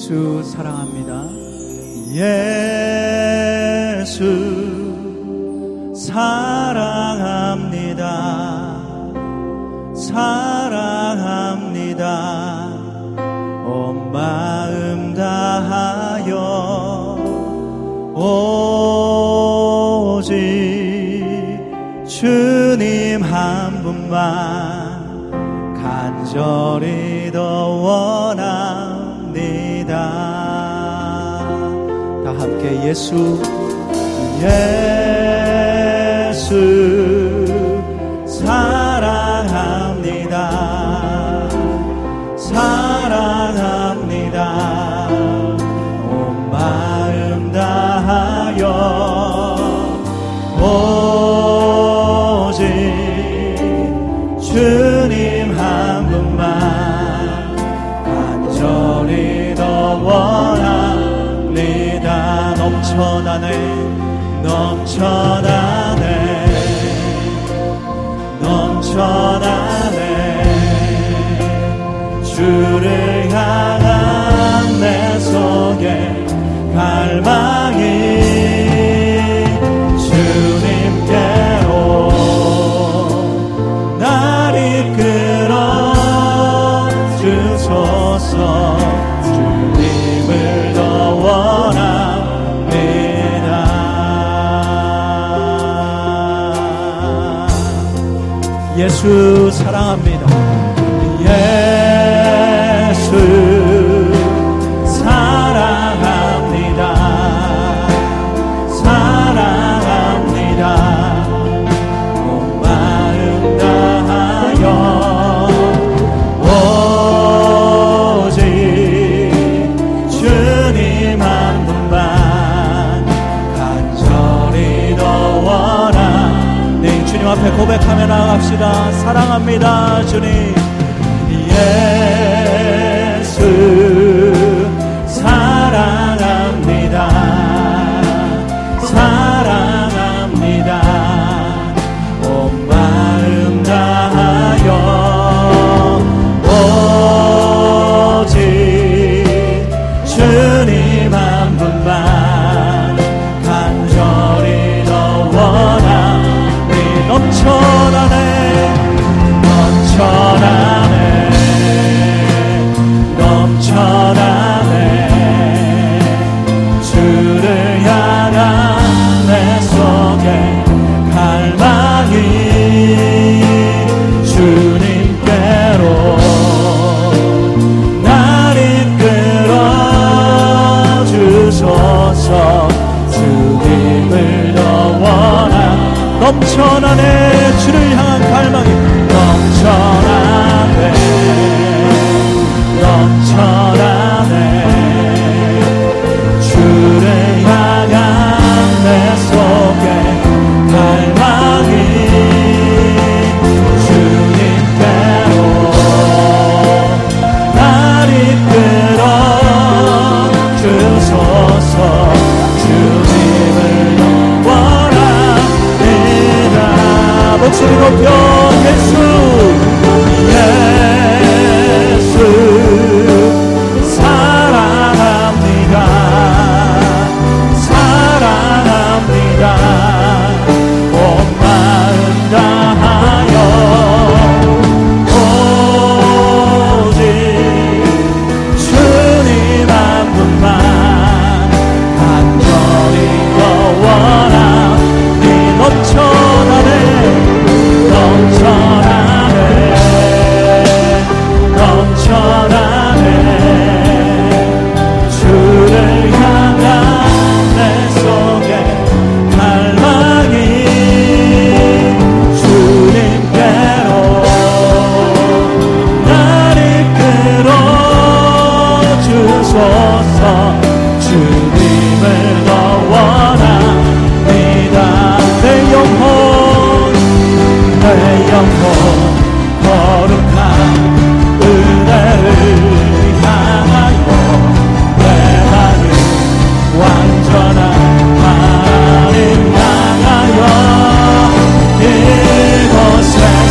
예수 사랑합니다. 예수 사랑합니다. 사랑합니다. 온 마음 다하여 오직 주님 한 분만 간절히 더 함께 예수 예수. true. 감사합니다 주님. last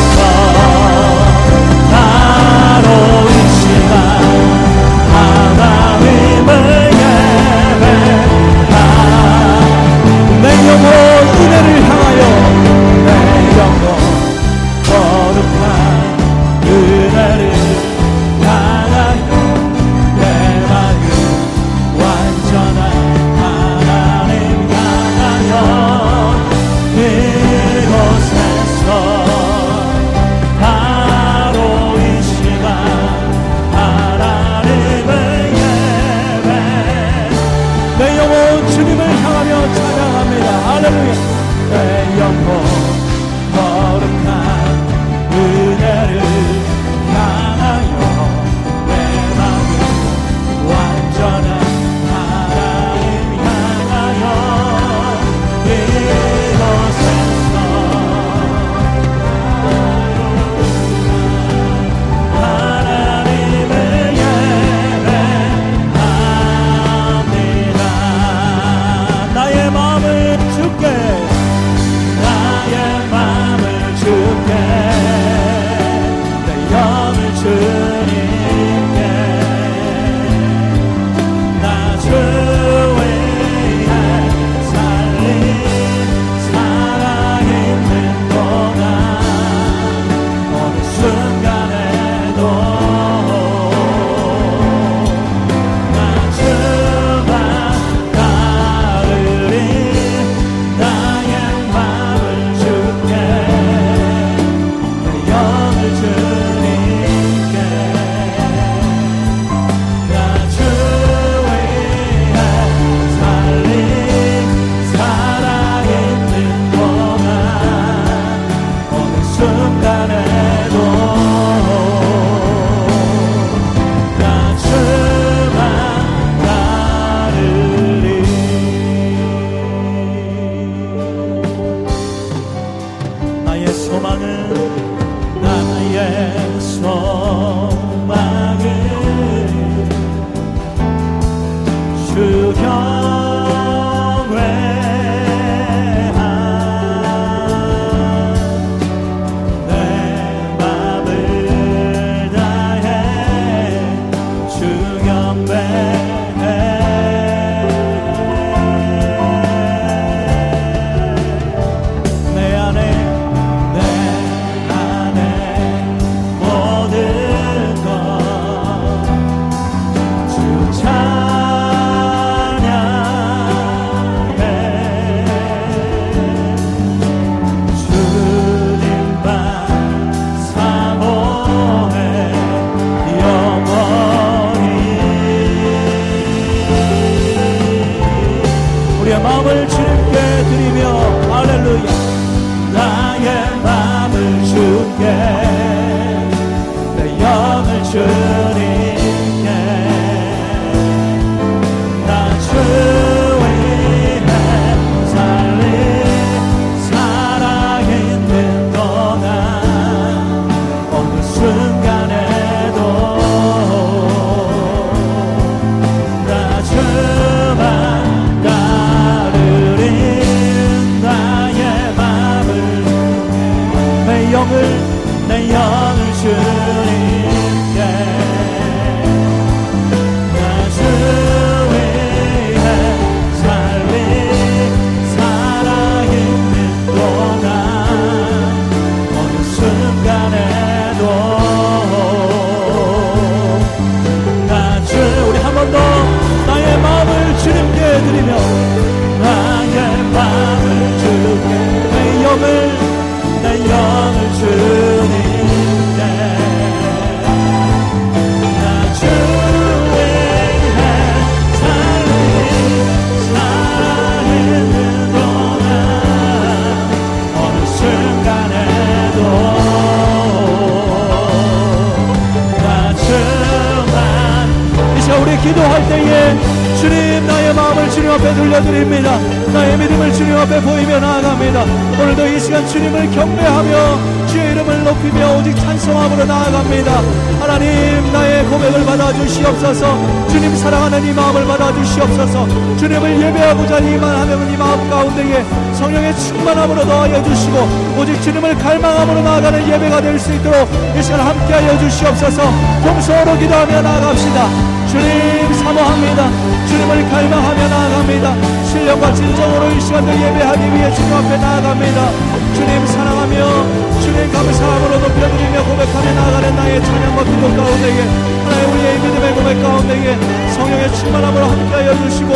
앞에 보이며 나아갑니다. 오늘도 이 시간 주님을 경배하며 주의 이름을 높이며 오직 찬송함으로 나아갑니다. 하나님 나의 고백을 받아주시옵소서. 주님 사랑하는 이 마음을 받아주시옵소서. 주님을 예배하고자 이만하면 이 마음 가운데에 성령의 충만함으로 더하여 주시고 오직 주님을 갈망함으로 나아가는 예배가 될 수 있도록 이 시간 함께하여 주시옵소서. 동서로 기도하며 나아갑시다 주님 사모합니다. 주님을 갈망하며 나아갑니다. 신령과 진정으로 이 시간도 예배하기 위해 주님 앞에 나아갑니다. 주님 사랑하며 주님 감사함으로 높여드리며 고백하며 나아가는 나의 찬양과 기도 가운데에 하나님 우리의 믿음의 고백 가운데에 성령의 충만함으로 함께하여 주시고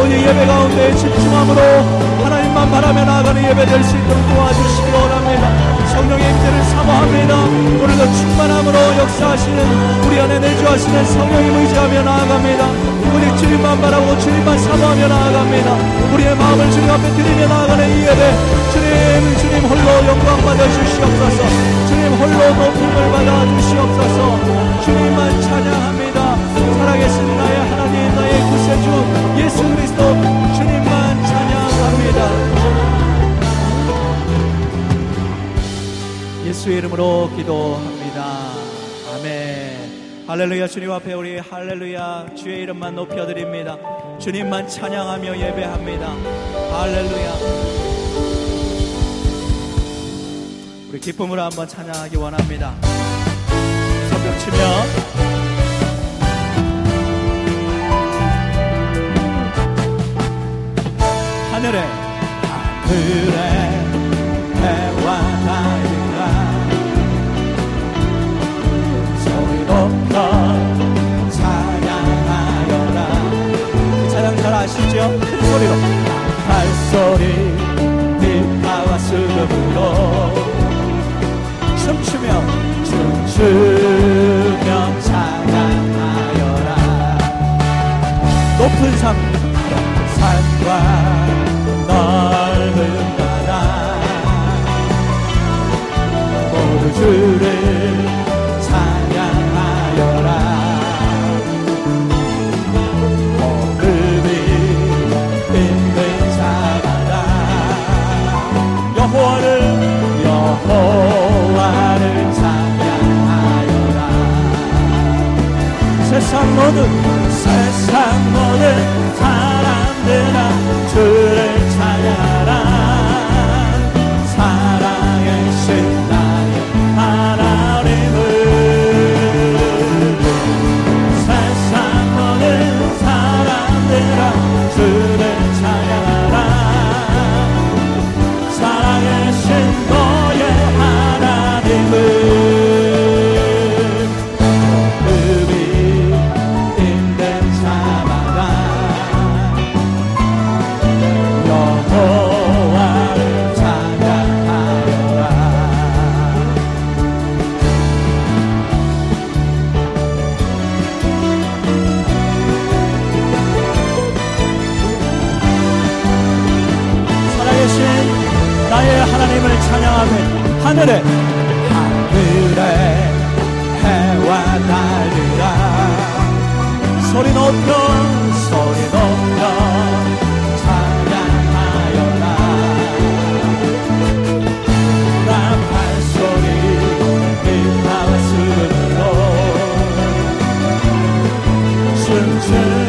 오늘 예배 가운데 집중함으로 하나님만 바라며 나아가는 예배 될 수 있도록 도와주시기 원합니다. 성령의 임재를 사모합니다 오늘도 충만함으로 역사하시는 우리 안에 내주하시는 성령을 의지하며 나아갑니다. 오직 주님만 바라고 주님만 사모하며 나아갑니다. 우리의 마음을 주님 앞에 드리며 나아가는 이 예배 주님 주님 기도합니다. 아멘. 할렐루야 주님 앞에 우리 할렐루야 주의 이름만 높여드립니다. 주님만 찬양하며 예배합니다. 할렐루야. 우리 기쁨으로 한번 찬양하기 원합니다. 손뼉 치며 하늘에 하늘에 소리로. 발소리 빛나와 수금으로. 춤추며 춤추며 찬양하여라. 높은 산 산과 넓은 바다. 모두 주 춤추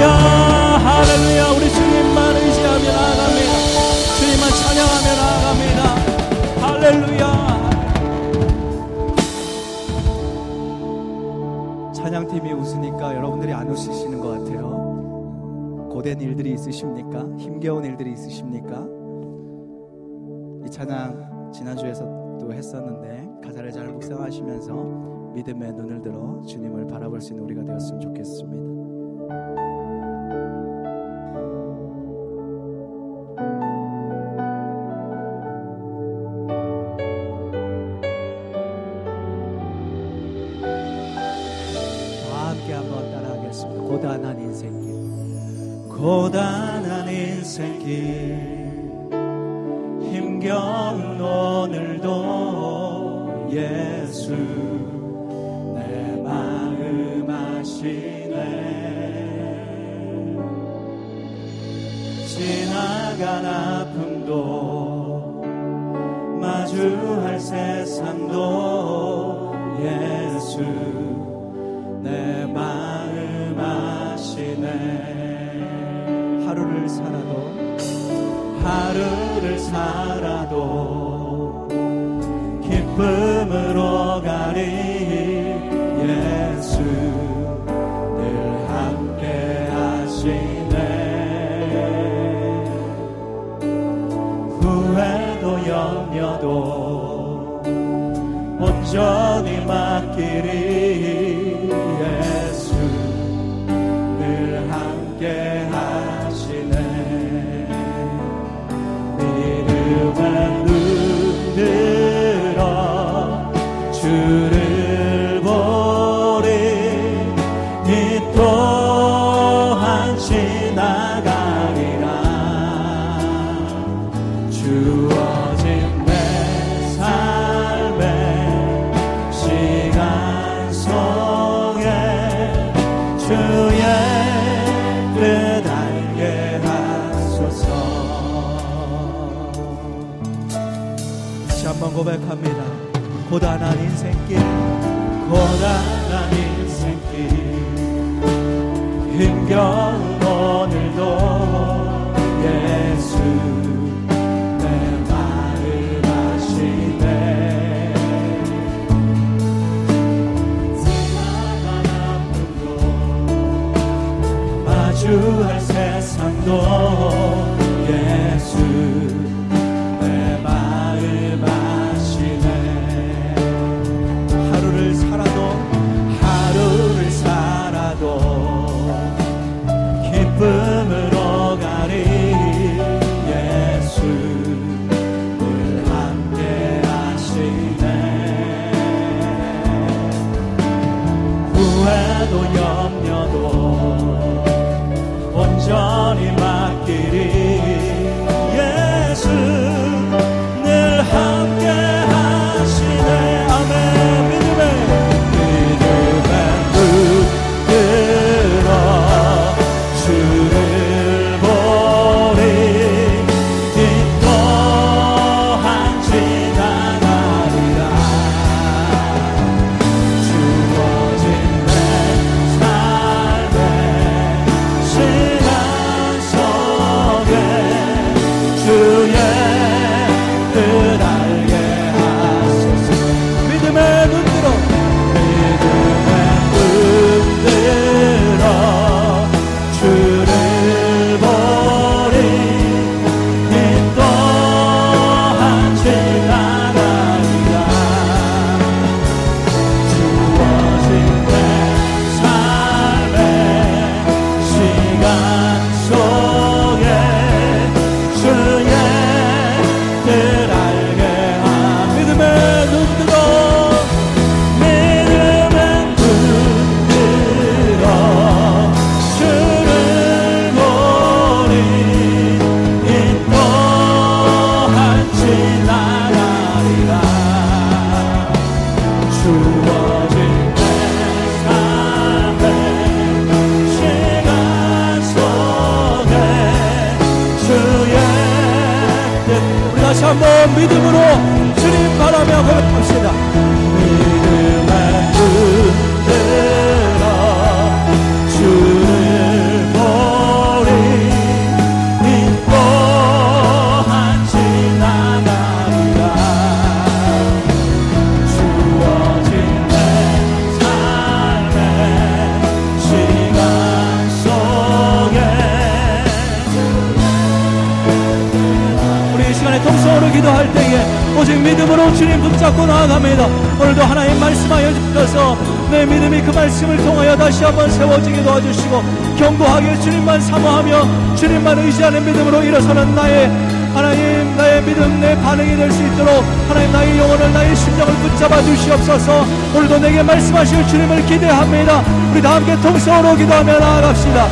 할렐루야 할렐루야. 우리 주님만 의지하며 나아갑니다 주님만 찬양하며 나아갑니다 할렐루야. 찬양팀이 웃으니까 여러분들이 안 웃으시는 것 같아요. 고된 일들이 있으십니까? 힘겨운 일들이 있으십니까? 이 찬양 지난주에서도 했었는데 가사를 잘 묵상하시면서 믿음의 눈을 들어 주님을 바라볼 수 있는 우리가 되었으면 좋겠습니다. 겠습니다. 고단한 인생길. 고단한 인생길. 힘겨운 오늘도 예수 내 마음 아시네. 지나간 아픔도 마주할 세상도 하루를 살아도 기쁨으로 가리 예수 늘 함께 하시네. 후회도 염려도 온전 고백합니다. 고단한 인생길, 고단한 인생길, 힘겨운 오늘도 예수 마주할 세상도 붙잡고 나아갑니다. 오늘도 하나님 말씀하여 주셔서 내 믿음이 그 말씀을 통하여 다시 한번 세워지게 도와주시고 견고하게 주님만 사모하며 주님만 의지하는 믿음으로 일어서는 나의 하나님 나의 믿음 내 반응이 될 수 있도록 하나님 나의 영혼을 나의 심령을 붙잡아 주시옵소서. 오늘도 내게 말씀하실 주님을 기대합니다. 우리 다 함께 통성으로 기도하며 나아갑시다